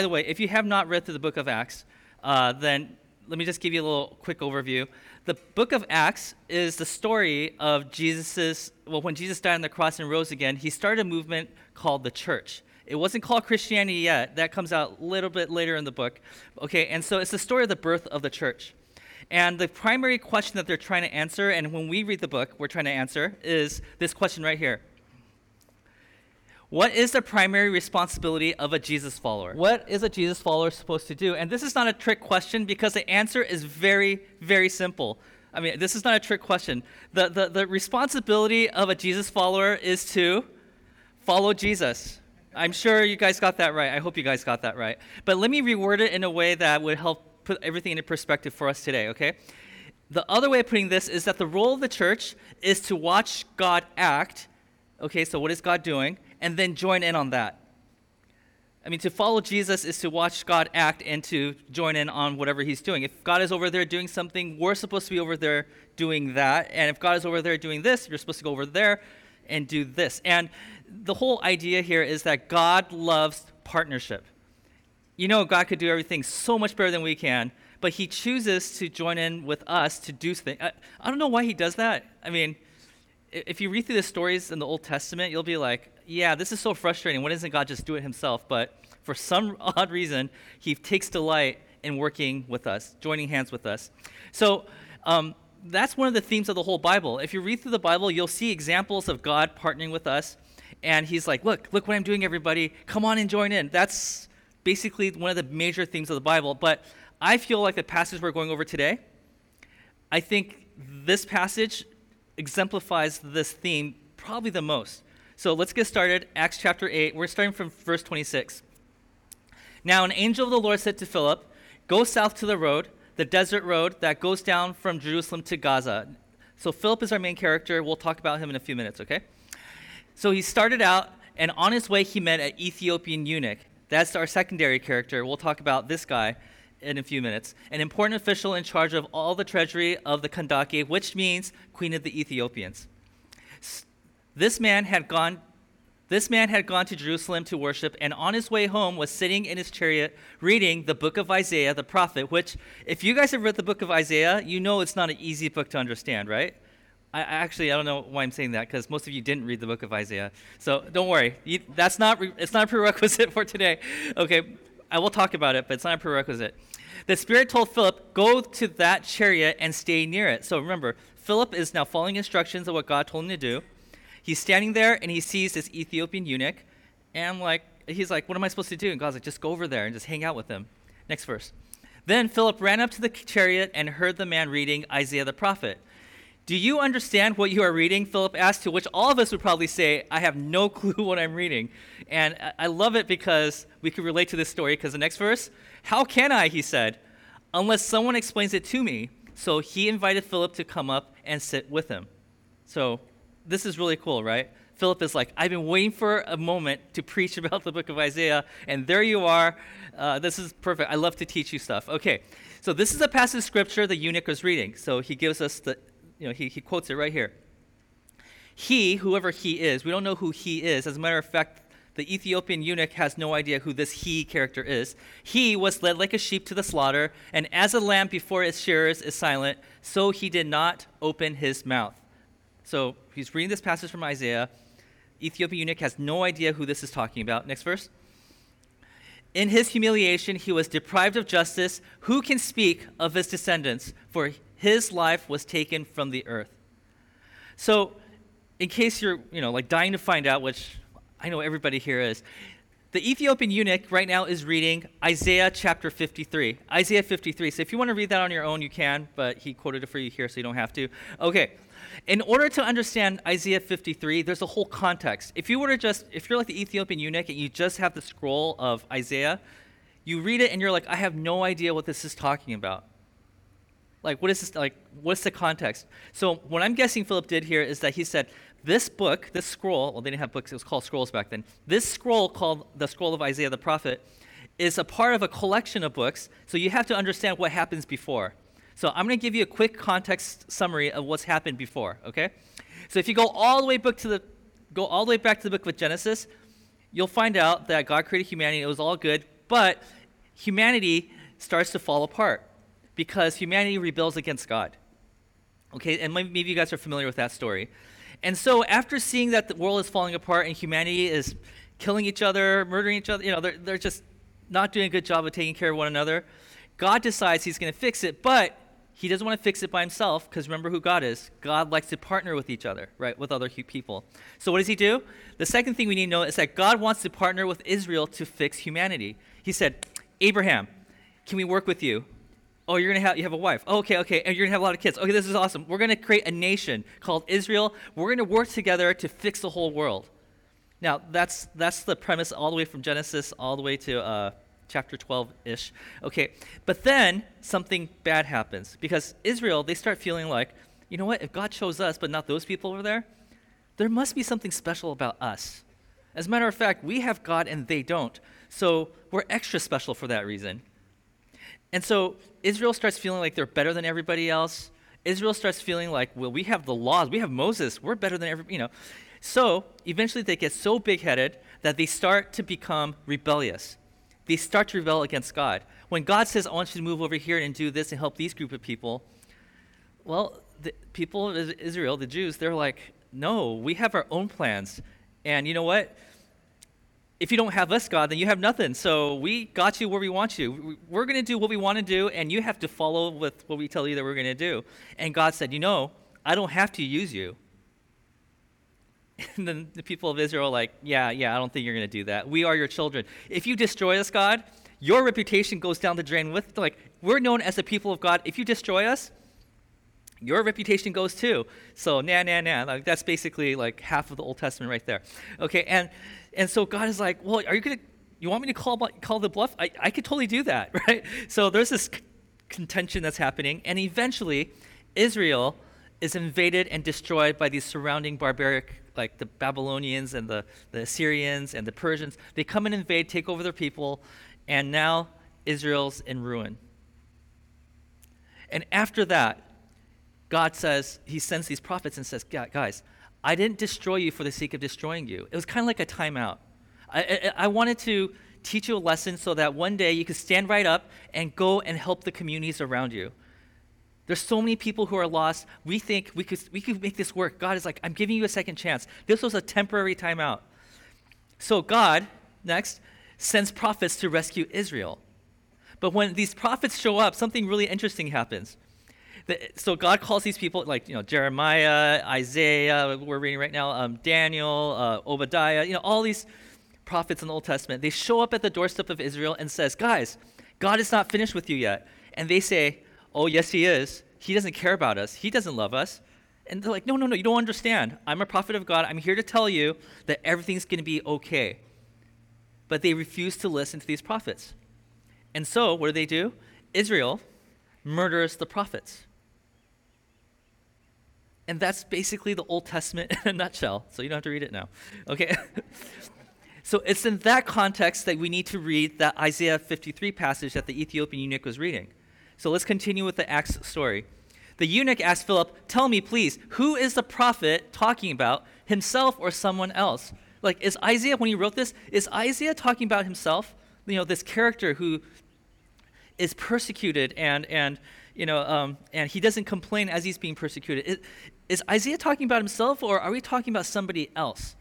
by the way, if you have not read through the book of Acts, uh, then let me just give you a little quick overview. The book of Acts is the story of Jesus's, well, when Jesus died on the cross and rose again, he started a movement called the church. It wasn't called Christianity yet. That comes out a little bit later in the book. Okay, and so it's the story of the birth of the church. And the primary question that they're trying to answer, and when we read the book, we're trying to answer, is this question right here What is the primary responsibility of a Jesus follower? What is a Jesus follower supposed to do? And this is not a trick question because the answer is very, very simple. I mean, this is not a trick question. The, the, the responsibility of a Jesus follower is to follow Jesus. I'm sure you guys got that right. I hope you guys got that right. But let me reword it in a way that would help put everything into perspective for us today, okay? The other way of putting this is that the role of the church is to watch God act. Okay, so what is God doing? And then join in on that. I mean, to follow Jesus is to watch God act and to join in on whatever he's doing. If God is over there doing something, we're supposed to be over there doing that. And if God is over there doing this, you're supposed to go over there and do this. And the whole idea here is that God loves partnership you know God could do everything so much better than we can, but He chooses to join in with us to do things. I, I don't know why He does that. I mean, if you read through the stories in the Old Testament, you'll be like, yeah, this is so frustrating. Why doesn't God just do it Himself? But for some odd reason, He takes delight in working with us, joining hands with us. So, um, that's one of the themes of the whole Bible. If you read through the Bible, you'll see examples of God partnering with us. And he's like, look, look what I'm doing, everybody. Come on and join in. That's basically one of the major themes of the Bible. But I feel like the passage we're going over today, I think this passage exemplifies this theme probably the most. So let's get started. Acts chapter 8. We're starting from verse 26. Now, an angel of the Lord said to Philip, Go south to the road, the desert road that goes down from Jerusalem to Gaza. So, Philip is our main character. We'll talk about him in a few minutes, okay? So, he started out, and on his way, he met an Ethiopian eunuch that's our secondary character. We'll talk about this guy in a few minutes. An important official in charge of all the treasury of the Kandake, which means Queen of the Ethiopians. This man had gone this man had gone to Jerusalem to worship, and on his way home was sitting in his chariot reading the book of Isaiah, the prophet, which, if you guys have read the book of Isaiah, you know it's not an easy book to understand, right? I, actually, I don't know why I'm saying that because most of you didn't read the book of Isaiah. So don't worry. You, that's not, re- it's not a prerequisite for today. Okay, I will talk about it, but it's not a prerequisite. The Spirit told Philip, Go to that chariot and stay near it. So remember, Philip is now following instructions of what God told him to do. He's standing there and he sees this Ethiopian eunuch. And like, he's like, What am I supposed to do? And God's like, Just go over there and just hang out with him. Next verse. Then Philip ran up to the chariot and heard the man reading Isaiah the prophet. Do you understand what you are reading? Philip asked, to which all of us would probably say, I have no clue what I'm reading. And I love it because we can relate to this story because the next verse, how can I, he said, unless someone explains it to me? So he invited Philip to come up and sit with him. So this is really cool, right? Philip is like, I've been waiting for a moment to preach about the book of Isaiah, and there you are. Uh, this is perfect. I love to teach you stuff. Okay, so this is a passage of scripture the eunuch was reading. So he gives us the you know, he, he quotes it right here. He, whoever he is, we don't know who he is. As a matter of fact, the Ethiopian eunuch has no idea who this he character is. He was led like a sheep to the slaughter, and as a lamb before its shearers is silent, so he did not open his mouth. So he's reading this passage from Isaiah. Ethiopian eunuch has no idea who this is talking about. Next verse. In his humiliation, he was deprived of justice. Who can speak of his descendants? For his life was taken from the earth. So, in case you're, you know, like dying to find out, which I know everybody here is, the Ethiopian eunuch right now is reading Isaiah chapter 53. Isaiah 53. So if you want to read that on your own, you can, but he quoted it for you here, so you don't have to. Okay. In order to understand Isaiah 53, there's a whole context. If you were to just, if you're like the Ethiopian eunuch and you just have the scroll of Isaiah, you read it and you're like, I have no idea what this is talking about. Like, what is this? Like, what's the context? So, what I'm guessing Philip did here is that he said, this book, this scroll, well, they didn't have books, it was called scrolls back then. This scroll, called the Scroll of Isaiah the Prophet, is a part of a collection of books, so you have to understand what happens before. So, I'm going to give you a quick context summary of what's happened before, okay? So, if you go all the way back to the go all the way back to the book of Genesis, you'll find out that God created humanity, it was all good, But humanity starts to fall apart because humanity rebels against God. Okay, and maybe you guys are familiar with that story. And so, after seeing that the world is falling apart and humanity is killing each other, murdering each other, you know, they're, they're just not doing a good job of taking care of one another, God decides he's going to fix it, but he doesn't want to fix it by himself because remember who God is. God likes to partner with each other, right, with other people. So, what does he do? The second thing we need to know is that God wants to partner with Israel to fix humanity. He said, Abraham, can we work with you? Oh, you're gonna have you have a wife. Oh, okay, okay, and you're gonna have a lot of kids. Okay, this is awesome. We're gonna create a nation called Israel. We're gonna work together to fix the whole world. Now, that's that's the premise all the way from Genesis all the way to uh, chapter 12-ish. Okay, but then something bad happens because Israel they start feeling like, you know what? If God chose us, but not those people over there, there must be something special about us. As a matter of fact, we have God and they don't. So we're extra special for that reason. And so Israel starts feeling like they're better than everybody else. Israel starts feeling like, well, we have the laws, we have Moses, we're better than every, you know. So eventually they get so big headed that they start to become rebellious. They start to rebel against God. When God says, I want you to move over here and do this and help these group of people, well, the people of Israel, the Jews, they're like, no, we have our own plans. And you know what? If you don't have us, God, then you have nothing. So we got you where we want you. We're going to do what we want to do, and you have to follow with what we tell you that we're going to do. And God said, You know, I don't have to use you. And then the people of Israel are like, Yeah, yeah, I don't think you're going to do that. We are your children. If you destroy us, God, your reputation goes down the drain with, like, we're known as the people of God. If you destroy us, your reputation goes too. So, nah, nah, nah. Like, that's basically like half of the Old Testament right there. Okay, and and so God is like, well, are you to, you want me to call, call the bluff? I, I could totally do that, right? So there's this c- contention that's happening. And eventually, Israel is invaded and destroyed by these surrounding barbaric, like the Babylonians and the, the Assyrians and the Persians. They come and invade, take over their people, and now Israel's in ruin. And after that, God says, He sends these prophets and says, Guys, I didn't destroy you for the sake of destroying you. It was kind of like a timeout. I, I, I, wanted to teach you a lesson so that one day you could stand right up and go and help the communities around you. There's so many people who are lost. We think we could, we could make this work. God is like, I'm giving you a second chance. This was a temporary timeout. So God, next, sends prophets to rescue Israel. But when these prophets show up, something really interesting happens so God calls these people like you know Jeremiah, Isaiah. We're reading right now. Um, Daniel, uh, Obadiah. You know all these prophets in the Old Testament. They show up at the doorstep of Israel and says, "Guys, God is not finished with you yet." And they say, "Oh yes, He is. He doesn't care about us. He doesn't love us." And they're like, "No, no, no. You don't understand. I'm a prophet of God. I'm here to tell you that everything's going to be okay." But they refuse to listen to these prophets. And so, what do they do? Israel murders the prophets. And that's basically the Old Testament in a nutshell. So you don't have to read it now. Okay? so it's in that context that we need to read that Isaiah 53 passage that the Ethiopian eunuch was reading. So let's continue with the Acts story. The eunuch asked Philip, Tell me, please, who is the prophet talking about, himself or someone else? Like, is Isaiah, when he wrote this, is Isaiah talking about himself? You know, this character who is persecuted and, and you know, um, and he doesn't complain as he's being persecuted. Is Isaiah talking about himself, or are we talking about somebody else?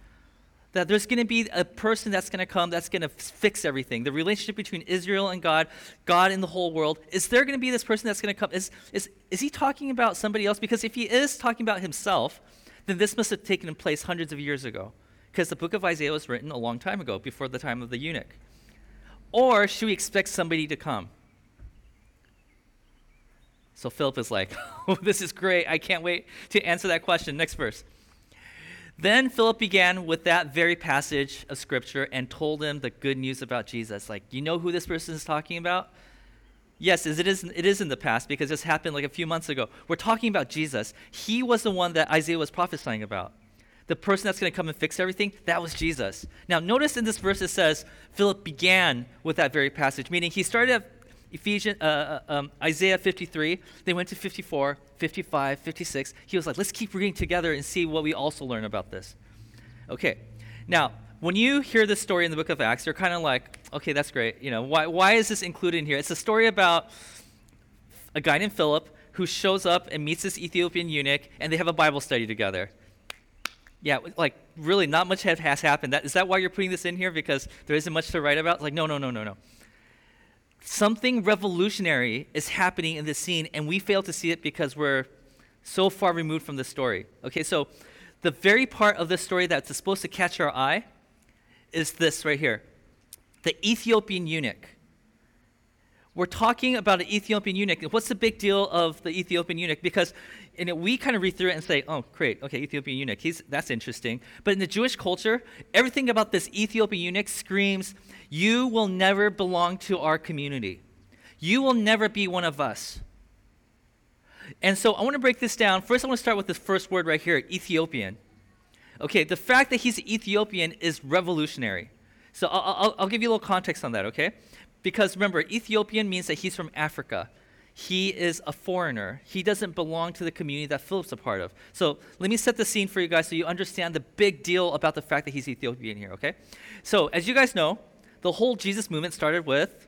That there's going to be a person that's going to come that's going to fix everything. The relationship between Israel and God, God and the whole world. Is there going to be this person that's going to come? Is, is, is he talking about somebody else? Because if he is talking about himself, then this must have taken place hundreds of years ago. Because the book of Isaiah was written a long time ago, before the time of the eunuch. Or should we expect somebody to come? So Philip is like, oh, this is great. I can't wait to answer that question. Next verse. Then Philip began with that very passage of scripture and told him the good news about Jesus. Like, you know who this person is talking about? Yes, it is, it is in the past because this happened like a few months ago. We're talking about Jesus. He was the one that Isaiah was prophesying about. The person that's going to come and fix everything, that was Jesus. Now, notice in this verse it says Philip began with that very passage, meaning he started Ephesians, uh, uh, um, Isaiah 53. They went to 54, 55, 56. He was like, let's keep reading together and see what we also learn about this. Okay, now, when you hear this story in the book of Acts, you're kind of like, okay, that's great. You know, why, why is this included in here? It's a story about a guy named Philip who shows up and meets this Ethiopian eunuch, and they have a Bible study together. Yeah, like really, not much has happened. That, is that why you're putting this in here? Because there isn't much to write about? Like, no, no, no, no, no. Something revolutionary is happening in this scene, and we fail to see it because we're so far removed from the story. Okay, so the very part of this story that's supposed to catch our eye is this right here the Ethiopian eunuch. We're talking about an Ethiopian eunuch. What's the big deal of the Ethiopian eunuch? Because it, we kind of read through it and say, oh, great, okay, Ethiopian eunuch, he's, that's interesting. But in the Jewish culture, everything about this Ethiopian eunuch screams, you will never belong to our community. You will never be one of us. And so I want to break this down. First, I want to start with this first word right here Ethiopian. Okay, the fact that he's Ethiopian is revolutionary. So I'll, I'll, I'll give you a little context on that, okay? Because remember, Ethiopian means that he's from Africa. He is a foreigner. He doesn't belong to the community that Philip's a part of. So let me set the scene for you guys so you understand the big deal about the fact that he's Ethiopian here, okay? So as you guys know, the whole Jesus movement started with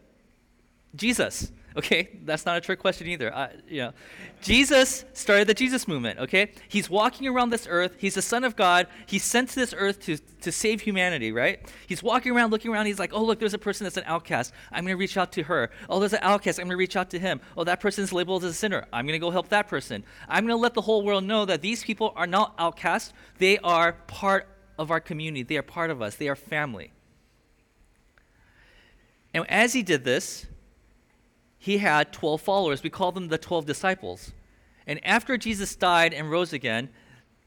Jesus. Okay, that's not a trick question either. Uh, you know, Jesus started the Jesus movement. Okay, he's walking around this earth. He's the Son of God. He's sent to this earth to to save humanity. Right? He's walking around, looking around. He's like, oh look, there's a person that's an outcast. I'm gonna reach out to her. Oh, there's an outcast. I'm gonna reach out to him. Oh, that person's labeled as a sinner. I'm gonna go help that person. I'm gonna let the whole world know that these people are not outcasts. They are part of our community. They are part of us. They are family. And as he did this, he had 12 followers. We call them the 12 disciples. And after Jesus died and rose again,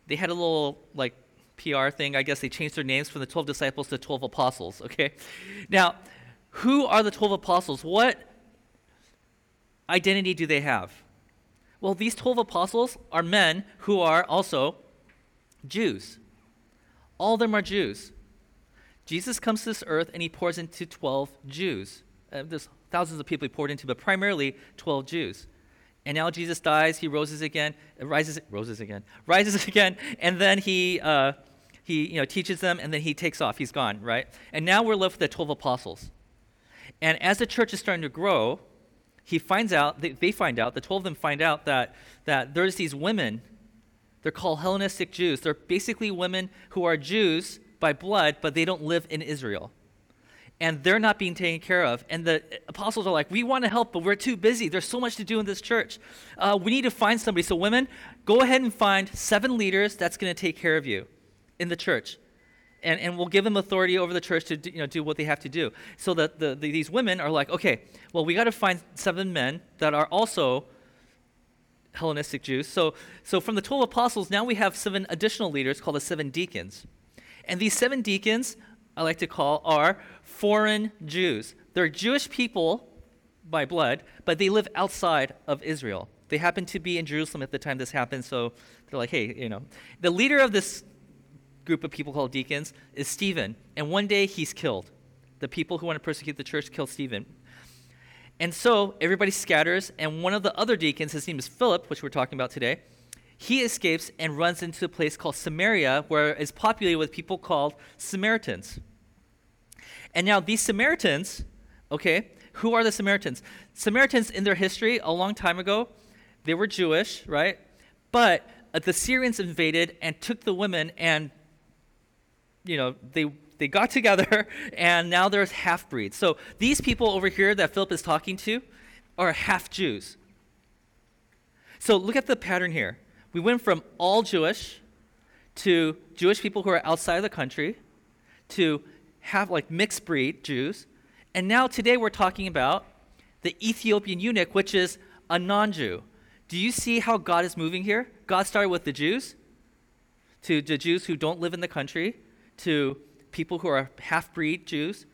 they had a little like PR thing. I guess they changed their names from the 12 disciples to 12 apostles, okay? Now, who are the 12 apostles? What identity do they have? Well, these 12 apostles are men who are also Jews. All of them are Jews. Jesus comes to this earth and he pours into 12 Jews. Uh, this thousands of people he poured into, but primarily 12 Jews. And now Jesus dies, he rises again, rises, roses again, rises again, and then he, uh, he you know, teaches them, and then he takes off. He's gone, right? And now we're left with the 12 apostles. And as the church is starting to grow, he finds out, they, they find out, the 12 of them find out that, that there's these women, they're called Hellenistic Jews. They're basically women who are Jews by blood, but they don't live in Israel and they're not being taken care of. And the apostles are like, We want to help, but we're too busy. There's so much to do in this church. Uh, we need to find somebody. So, women, go ahead and find seven leaders that's going to take care of you in the church. And, and we'll give them authority over the church to do, you know, do what they have to do. So that the, the, these women are like, okay, well, we got to find seven men that are also Hellenistic Jews. So, so from the 12 apostles, now we have seven additional leaders called the seven deacons. And these seven deacons, I like to call, are foreign Jews. They're Jewish people by blood, but they live outside of Israel. They happen to be in Jerusalem at the time this happened, so they're like, hey, you know. The leader of this group of people called deacons is Stephen, and one day he's killed. The people who want to persecute the church kill Stephen. And so everybody scatters, and one of the other deacons, his name is Philip, which we're talking about today, he escapes and runs into a place called Samaria, where it's populated with people called Samaritans. And now these Samaritans, okay, who are the Samaritans? Samaritans in their history, a long time ago, they were Jewish, right? But uh, the Syrians invaded and took the women and, you know, they they got together and now there's half breeds. So these people over here that Philip is talking to are half Jews. So look at the pattern here. We went from all Jewish to Jewish people who are outside of the country to have like mixed breed Jews. And now today we're talking about the Ethiopian eunuch, which is a non Jew. Do you see how God is moving here? God started with the Jews, to the Jews who don't live in the country, to people who are half breed Jews,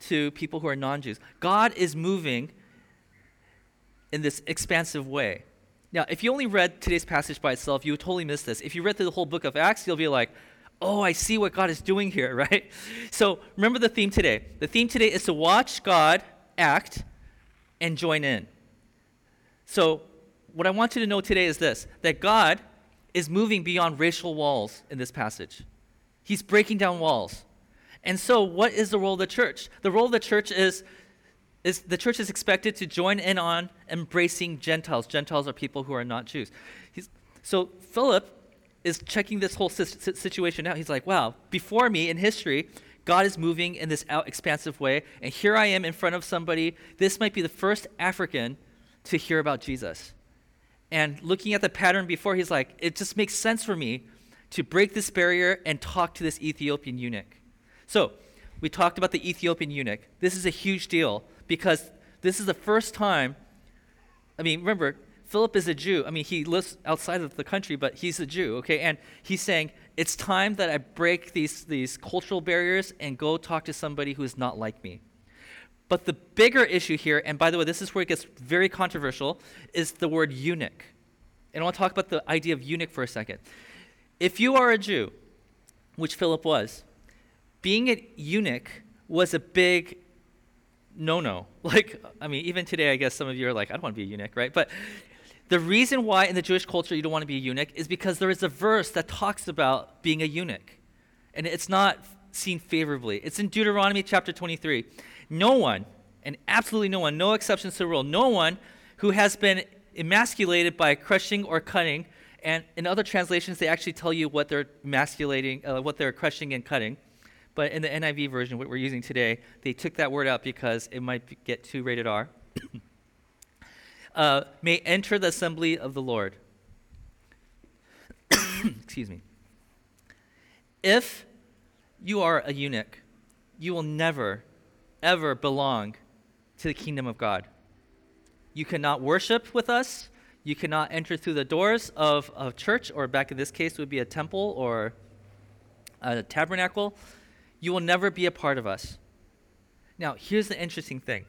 to people who are non Jews. God is moving in this expansive way. Now, if you only read today's passage by itself, you would totally miss this. If you read through the whole book of Acts, you'll be like, oh, I see what God is doing here, right? So remember the theme today. The theme today is to watch God act and join in. So, what I want you to know today is this that God is moving beyond racial walls in this passage. He's breaking down walls. And so, what is the role of the church? The role of the church is, is the church is expected to join in on embracing Gentiles. Gentiles are people who are not Jews. He's, so, Philip is checking this whole situation out. He's like, wow, before me in history, God is moving in this out expansive way, and here I am in front of somebody. This might be the first African to hear about Jesus. And looking at the pattern before, he's like, it just makes sense for me to break this barrier and talk to this Ethiopian eunuch. So, we talked about the Ethiopian eunuch. This is a huge deal because this is the first time. I mean, remember, Philip is a Jew. I mean, he lives outside of the country, but he's a Jew, okay? And he's saying, it's time that I break these, these cultural barriers and go talk to somebody who is not like me. But the bigger issue here, and by the way, this is where it gets very controversial, is the word eunuch. And I want to talk about the idea of eunuch for a second. If you are a Jew, which Philip was, being a eunuch was a big no no. Like, I mean, even today, I guess some of you are like, I don't want to be a eunuch, right? But the reason why in the Jewish culture you don't want to be a eunuch is because there is a verse that talks about being a eunuch. And it's not seen favorably. It's in Deuteronomy chapter 23. No one, and absolutely no one, no exceptions to the rule, no one who has been emasculated by crushing or cutting, and in other translations, they actually tell you what they're emasculating, uh, what they're crushing and cutting. But in the NIV version, what we're using today, they took that word out because it might get too rated R. uh, may enter the assembly of the Lord. Excuse me. If you are a eunuch, you will never, ever belong to the kingdom of God. You cannot worship with us. You cannot enter through the doors of a church, or back in this case, would be a temple or a tabernacle you will never be a part of us. Now, here's the interesting thing.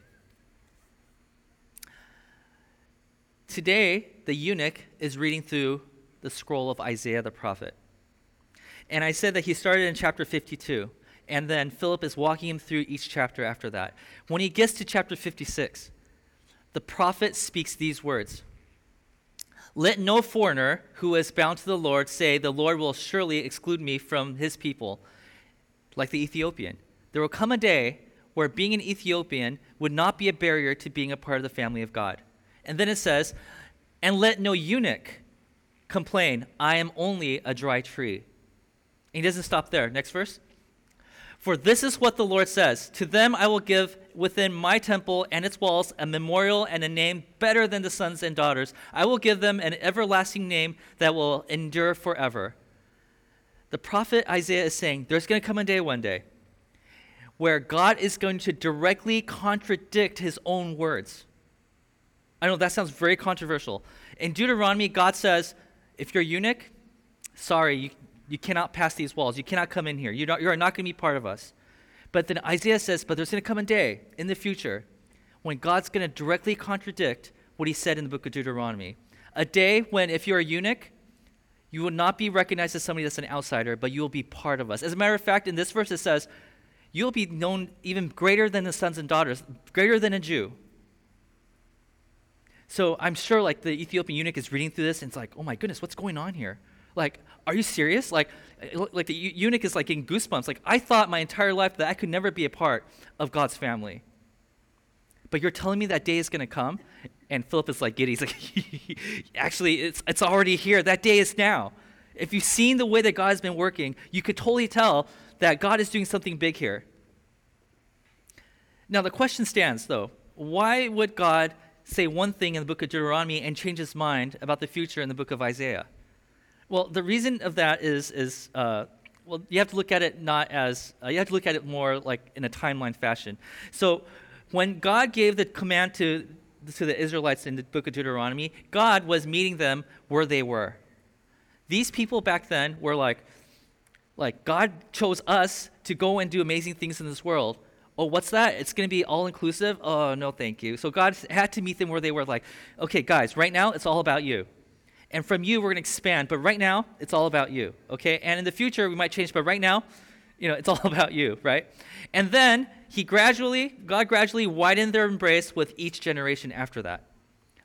Today, the eunuch is reading through the scroll of Isaiah the prophet. And I said that he started in chapter 52, and then Philip is walking him through each chapter after that. When he gets to chapter 56, the prophet speaks these words Let no foreigner who is bound to the Lord say, The Lord will surely exclude me from his people like the Ethiopian. There will come a day where being an Ethiopian would not be a barrier to being a part of the family of God. And then it says, And let no eunuch complain, I am only a dry tree. And he doesn't stop there. Next verse. For this is what the Lord says To them I will give within my temple and its walls a memorial and a name better than the sons and daughters. I will give them an everlasting name that will endure forever the prophet Isaiah is saying there's going to come a day one day where God is going to directly contradict his own words. I know that sounds very controversial. In Deuteronomy, God says, if you're eunuch, sorry, you, you cannot pass these walls. You cannot come in here. You're not, you are not going to be part of us. But then Isaiah says, but there's going to come a day in the future when God's going to directly contradict what he said in the book of Deuteronomy. A day when, if you're a eunuch, you will not be recognized as somebody that's an outsider, but you will be part of us. As a matter of fact, in this verse it says, You'll be known even greater than the sons and daughters, greater than a Jew. So I'm sure like the Ethiopian eunuch is reading through this and it's like, oh my goodness, what's going on here? Like, are you serious? Like, eh, like the eunuch is like getting goosebumps. Like, I thought my entire life that I could never be a part of God's family. But you're telling me that day is going to come? And Philip is like giddy. He's like, actually, it's, it's already here. That day is now. If you've seen the way that God has been working, you could totally tell that God is doing something big here. Now, the question stands, though why would God say one thing in the book of Deuteronomy and change his mind about the future in the book of Isaiah? Well, the reason of that is, is uh, well, you have to look at it not as, uh, you have to look at it more like in a timeline fashion. So, when God gave the command to to the Israelites in the book of Deuteronomy, God was meeting them where they were. These people back then were like, like God chose us to go and do amazing things in this world. Oh, what's that? It's going to be all inclusive? Oh, no, thank you. So God had to meet them where they were like, okay, guys, right now it's all about you. And from you, we're going to expand. But right now, it's all about you. Okay? And in the future, we might change. But right now, you know, it's all about you, right? And then he gradually, God gradually widened their embrace with each generation after that.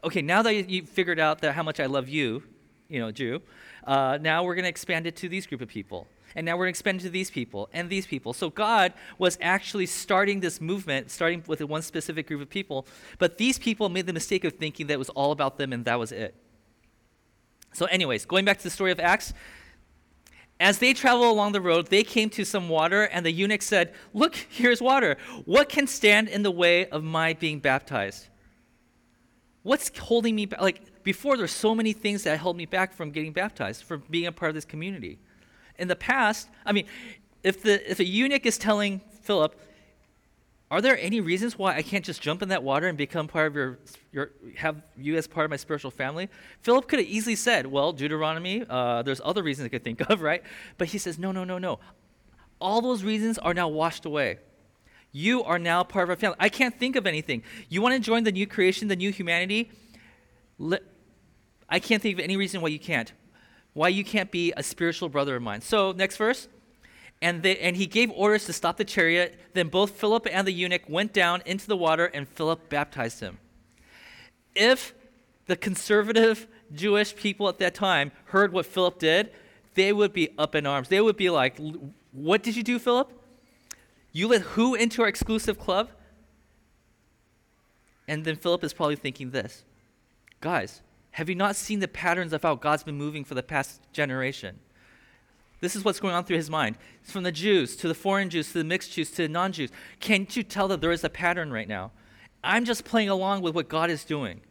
Okay, now that you figured out that how much I love you, you know, Jew. Uh, now we're going to expand it to these group of people. And now we're going to expand it to these people and these people. So God was actually starting this movement, starting with one specific group of people. But these people made the mistake of thinking that it was all about them and that was it. So, anyways, going back to the story of Acts, as they traveled along the road, they came to some water, and the eunuch said, Look, here's water. What can stand in the way of my being baptized? What's holding me back? Like, before, there's so many things that held me back from getting baptized, from being a part of this community. In the past, I mean, if, the, if a eunuch is telling Philip, are there any reasons why I can't just jump in that water and become part of your, your have you as part of my spiritual family? Philip could have easily said, well, Deuteronomy, uh, there's other reasons I could think of, right? But he says, no, no, no, no. All those reasons are now washed away. You are now part of our family. I can't think of anything. You want to join the new creation, the new humanity? I can't think of any reason why you can't. Why you can't be a spiritual brother of mine. So, next verse and, they, and he gave orders to stop the chariot. Then both Philip and the eunuch went down into the water, and Philip baptized him. If the conservative Jewish people at that time heard what Philip did, they would be up in arms. They would be like, What did you do, Philip? You let who into our exclusive club? And then Philip is probably thinking this Guys, have you not seen the patterns of how God's been moving for the past generation? This is what's going on through his mind. It's from the Jews to the foreign Jews to the mixed Jews to the non Jews. Can't you tell that there is a pattern right now? I'm just playing along with what God is doing.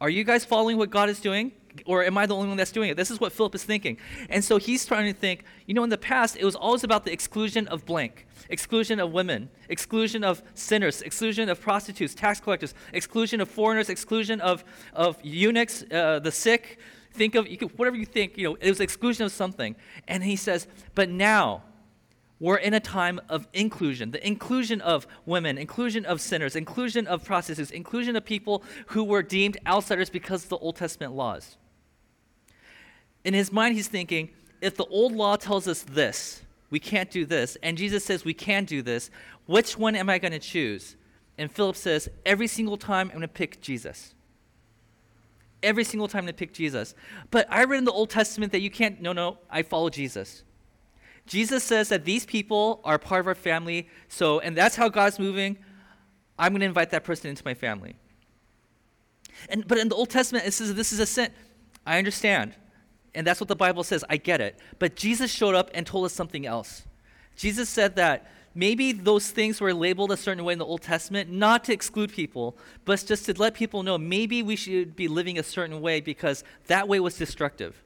Are you guys following what God is doing? Or am I the only one that's doing it? This is what Philip is thinking. And so he's trying to think, you know, in the past, it was always about the exclusion of blank exclusion of women, exclusion of sinners, exclusion of prostitutes, tax collectors, exclusion of foreigners, exclusion of, of eunuchs, uh, the sick, Think of you whatever you think, you know, it was exclusion of something. And he says, but now we're in a time of inclusion the inclusion of women, inclusion of sinners, inclusion of prostitutes, inclusion of people who were deemed outsiders because of the Old Testament laws. In his mind, he's thinking, if the old law tells us this, we can't do this, and Jesus says we can do this, which one am I going to choose? And Philip says, every single time I'm going to pick Jesus every single time to pick Jesus. But I read in the Old Testament that you can't, no, no, I follow Jesus. Jesus says that these people are part of our family, so, and that's how God's moving. I'm going to invite that person into my family. And, but in the Old Testament, it says this is a sin. I understand. And that's what the Bible says. I get it. But Jesus showed up and told us something else. Jesus said that maybe those things were labeled a certain way in the Old Testament, not to exclude people, but just to let people know maybe we should be living a certain way because that way was destructive.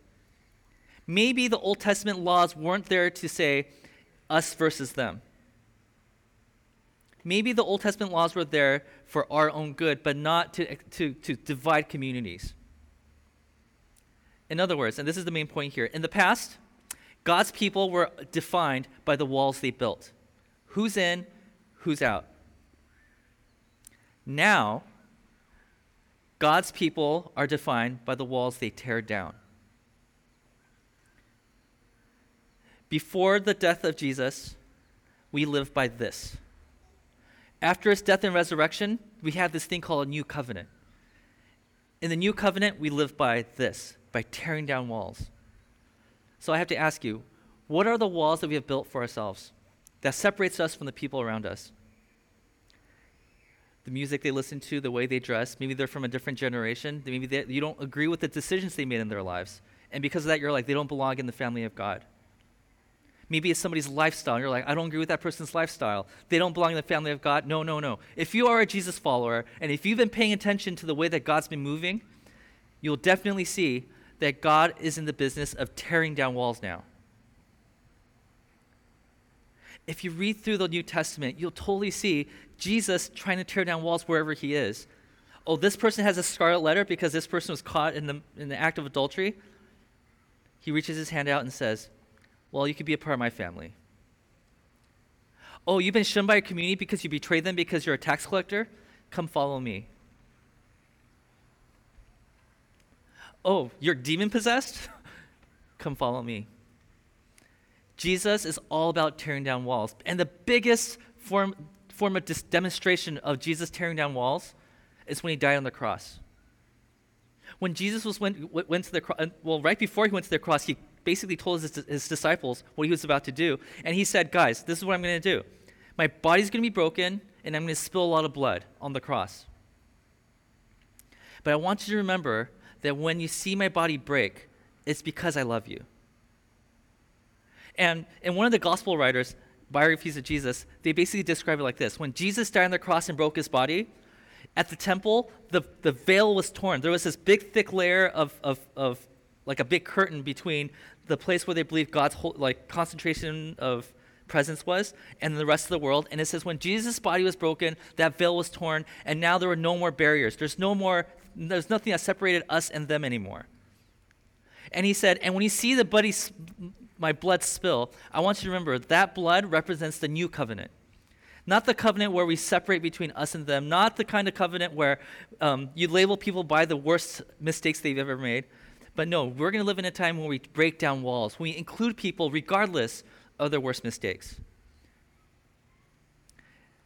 Maybe the Old Testament laws weren't there to say us versus them. Maybe the Old Testament laws were there for our own good, but not to, to, to divide communities. In other words, and this is the main point here, in the past, God's people were defined by the walls they built who's in, who's out. Now, God's people are defined by the walls they tear down. Before the death of Jesus, we live by this. After his death and resurrection, we have this thing called a new covenant. In the new covenant, we live by this, by tearing down walls. So I have to ask you, what are the walls that we have built for ourselves? That separates us from the people around us. The music they listen to, the way they dress, maybe they're from a different generation. Maybe they, you don't agree with the decisions they made in their lives. And because of that, you're like, they don't belong in the family of God. Maybe it's somebody's lifestyle. You're like, I don't agree with that person's lifestyle. They don't belong in the family of God. No, no, no. If you are a Jesus follower, and if you've been paying attention to the way that God's been moving, you'll definitely see that God is in the business of tearing down walls now if you read through the New Testament, you'll totally see Jesus trying to tear down walls wherever he is. Oh, this person has a scarlet letter because this person was caught in the, in the act of adultery. He reaches his hand out and says, Well, you could be a part of my family. Oh, you've been shunned by your community because you betrayed them because you're a tax collector? Come follow me. Oh, you're demon possessed? Come follow me. Jesus is all about tearing down walls. And the biggest form, form of demonstration of Jesus tearing down walls is when he died on the cross. When Jesus was went, went to the cross, uh, well, right before he went to the cross, he basically told his, his disciples what he was about to do. And he said, Guys, this is what I'm going to do. My body's going to be broken, and I'm going to spill a lot of blood on the cross. But I want you to remember that when you see my body break, it's because I love you. And, and one of the gospel writers, biographies of Jesus, they basically describe it like this When Jesus died on the cross and broke his body, at the temple, the, the veil was torn. There was this big, thick layer of, of, of like a big curtain between the place where they believed God's whole, like concentration of presence was and the rest of the world. And it says when Jesus' body was broken, that veil was torn, and now there were no more barriers. There's no more, there's nothing that separated us and them anymore. And he said, and when you see the buddy, my blood spill, I want you to remember that blood represents the new covenant. Not the covenant where we separate between us and them, not the kind of covenant where um, you label people by the worst mistakes they've ever made. But no, we're going to live in a time where we break down walls, we include people regardless of their worst mistakes.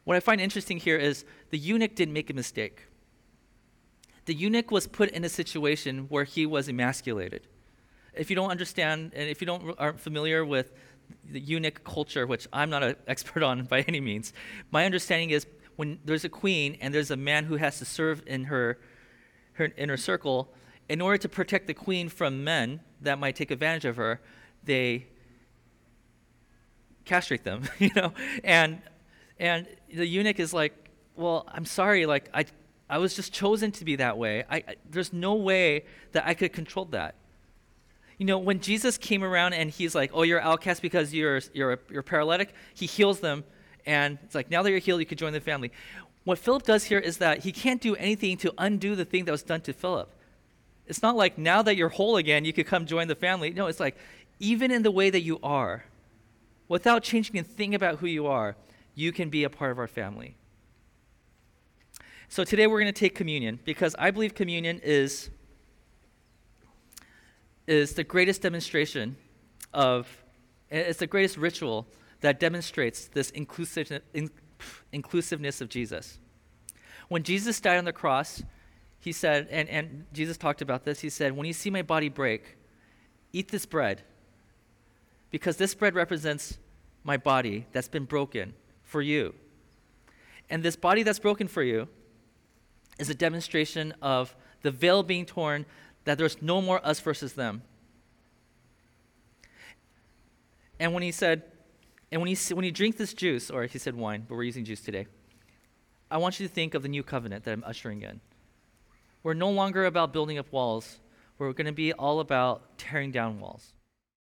What I find interesting here is the eunuch didn't make a mistake. The eunuch was put in a situation where he was emasculated. If you don't understand, and if you don't aren't familiar with the eunuch culture, which I'm not an expert on by any means, my understanding is when there's a queen and there's a man who has to serve in her, her in her circle, in order to protect the queen from men that might take advantage of her, they castrate them, you know, and and the eunuch is like, well, I'm sorry, like I I was just chosen to be that way. I, I there's no way that I could control that you know, when Jesus came around and he's like, "Oh, you're outcast because you're you're you're paralytic," he heals them, and it's like, now that you're healed, you can join the family. What Philip does here is that he can't do anything to undo the thing that was done to Philip. It's not like now that you're whole again, you could come join the family. No, it's like even in the way that you are, without changing a thing about who you are, you can be a part of our family. So today we're going to take communion because I believe communion is is the greatest demonstration of, it's the greatest ritual that demonstrates this inclusive, in, inclusiveness of Jesus. When Jesus died on the cross, he said, and, and Jesus talked about this, he said, When you see my body break, eat this bread, because this bread represents my body that's been broken for you. And this body that's broken for you is a demonstration of the veil being torn that there's no more us versus them. And when he said, and when you, when you drink this juice, or he said wine, but we're using juice today, I want you to think of the new covenant that I'm ushering in. We're no longer about building up walls. We're going to be all about tearing down walls.